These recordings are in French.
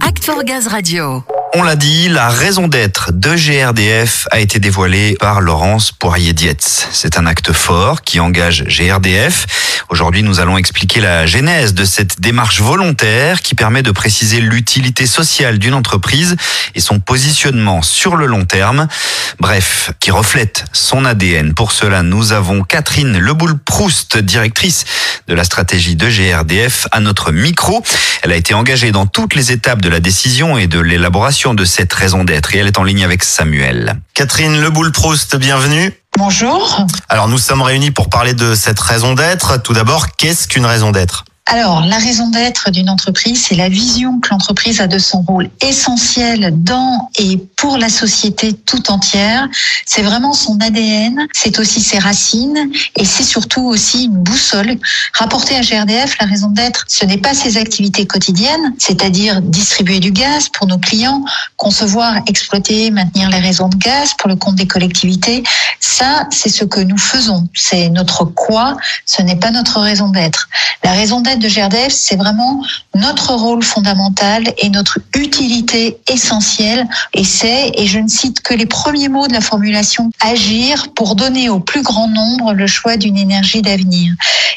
Act for Gaz Radio. On l'a dit, la raison d'être de GRDF a été dévoilée par Laurence Poirier-Dietz. C'est un acte fort qui engage GRDF. Aujourd'hui, nous allons expliquer la genèse de cette démarche volontaire qui permet de préciser l'utilité sociale d'une entreprise et son positionnement sur le long terme. Bref, qui reflète son ADN. Pour cela, nous avons Catherine Leboul-Proust, directrice de la stratégie de GRDF, à notre micro. Elle a été engagée dans toutes les étapes de la décision et de l'élaboration de cette raison d'être et elle est en ligne avec Samuel. Catherine Leboul-Proust, bienvenue. Bonjour. Alors nous sommes réunis pour parler de cette raison d'être. Tout d'abord, qu'est-ce qu'une raison d'être? Alors, la raison d'être d'une entreprise, c'est la vision que l'entreprise a de son rôle essentiel dans et pour la société tout entière. C'est vraiment son ADN, c'est aussi ses racines et c'est surtout aussi une boussole. Rapporté à GRDF, la raison d'être, ce n'est pas ses activités quotidiennes, c'est-à-dire distribuer du gaz pour nos clients, concevoir, exploiter, maintenir les réseaux de gaz pour le compte des collectivités. Ça, c'est ce que nous faisons. C'est notre quoi, ce n'est pas notre raison d'être. La raison d'être de GRDF, c'est vraiment notre rôle fondamental et notre utilité essentielle. Et c'est, et je ne cite que les premiers mots de la formulation, agir pour donner au plus grand nombre le choix d'une énergie d'avenir.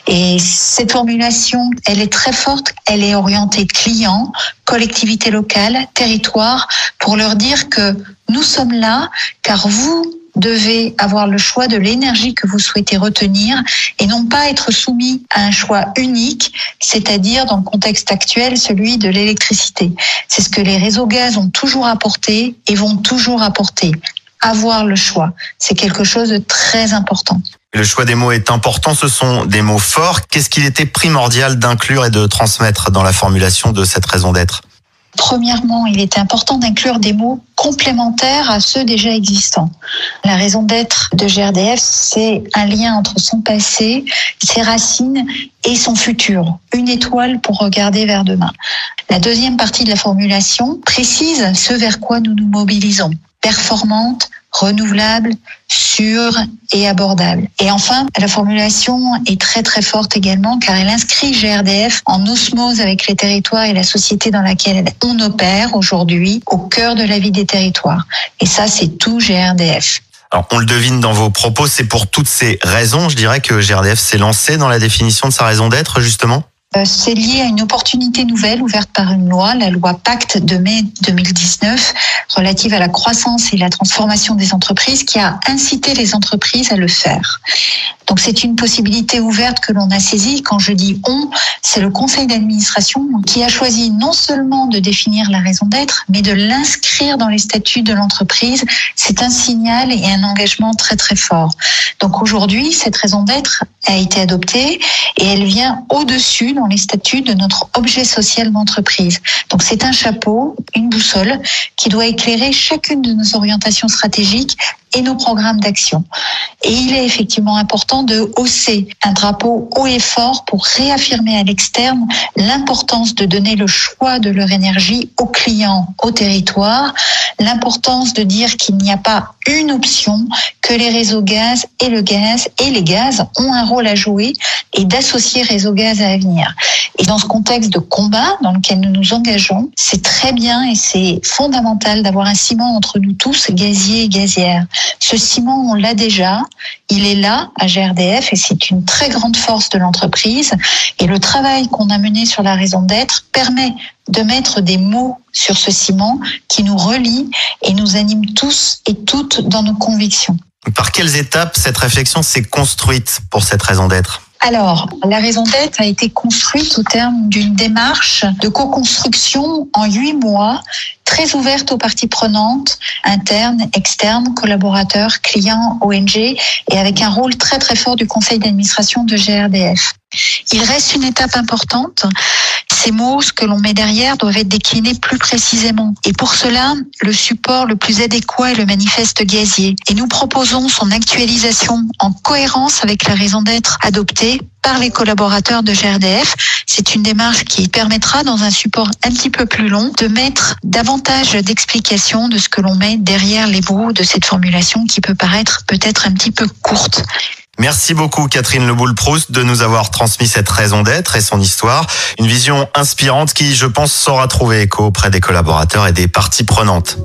Et cette formulation, elle est très forte, elle est orientée client, collectivité locale, territoire, pour leur dire que nous sommes là car vous devez avoir le choix de l'énergie que vous souhaitez retenir et non pas être soumis à un choix unique, c'est-à-dire dans le contexte actuel celui de l'électricité. C'est ce que les réseaux gaz ont toujours apporté et vont toujours apporter. Avoir le choix, c'est quelque chose de très important. Le choix des mots est important, ce sont des mots forts. Qu'est-ce qu'il était primordial d'inclure et de transmettre dans la formulation de cette raison d'être? Premièrement, il était important d'inclure des mots complémentaires à ceux déjà existants. La raison d'être de GRDF, c'est un lien entre son passé, ses racines et son futur. Une étoile pour regarder vers demain. La deuxième partie de la formulation précise ce vers quoi nous nous mobilisons. Performante, renouvelable, sûre et abordable. Et enfin, la formulation est très très forte également car elle inscrit GRDF en osmose avec les territoires et la société dans laquelle on opère aujourd'hui au cœur de la vie des territoires. Et ça, c'est tout GRDF. Alors, on le devine dans vos propos, c'est pour toutes ces raisons, je dirais que GRDF s'est lancé dans la définition de sa raison d'être, justement c'est lié à une opportunité nouvelle ouverte par une loi, la loi Pacte de mai 2019, relative à la croissance et la transformation des entreprises, qui a incité les entreprises à le faire. Donc c'est une possibilité ouverte que l'on a saisie. Quand je dis on, c'est le conseil d'administration qui a choisi non seulement de définir la raison d'être, mais de l'inscrire dans les statuts de l'entreprise. C'est un signal et un engagement très très fort. Donc aujourd'hui, cette raison d'être a été adoptée et elle vient au-dessus dans les statuts de notre objet social d'entreprise. Donc c'est un chapeau, une boussole qui doit éclairer chacune de nos orientations stratégiques et nos programmes d'action. Et il est effectivement important de hausser un drapeau haut et fort pour réaffirmer à l'externe l'importance de donner le choix de leur énergie aux clients, au territoire, l'importance de dire qu'il n'y a pas une option, que les réseaux gaz et le gaz et les gaz ont un rôle à jouer et d'associer réseau gaz à avenir. Et dans ce contexte de combat dans lequel nous nous engageons, c'est très bien et c'est fondamental d'avoir un ciment entre nous tous, gaziers et gazières. Ce ciment, on l'a déjà. Il est là à GRDF et c'est une très grande force de l'entreprise. Et le travail qu'on a mené sur la raison d'être permet de mettre des mots sur ce ciment qui nous relie et nous anime tous et toutes dans nos convictions. Par quelles étapes cette réflexion s'est construite pour cette raison d'être? Alors, la raison d'être a été construite au terme d'une démarche de co-construction en huit mois, très ouverte aux parties prenantes, internes, externes, collaborateurs, clients, ONG, et avec un rôle très très fort du conseil d'administration de GRDF. Il reste une étape importante. Ces mots, ce que l'on met derrière, doivent être déclinés plus précisément. Et pour cela, le support le plus adéquat est le manifeste gazier. Et nous proposons son actualisation en cohérence avec la raison d'être adoptée par les collaborateurs de GRDF. C'est une démarche qui permettra, dans un support un petit peu plus long, de mettre davantage d'explications de ce que l'on met derrière les mots de cette formulation qui peut paraître peut-être un petit peu courte. Merci beaucoup Catherine Leboul-Proust de nous avoir transmis cette raison d'être et son histoire. Une vision inspirante qui, je pense, saura trouver écho auprès des collaborateurs et des parties prenantes.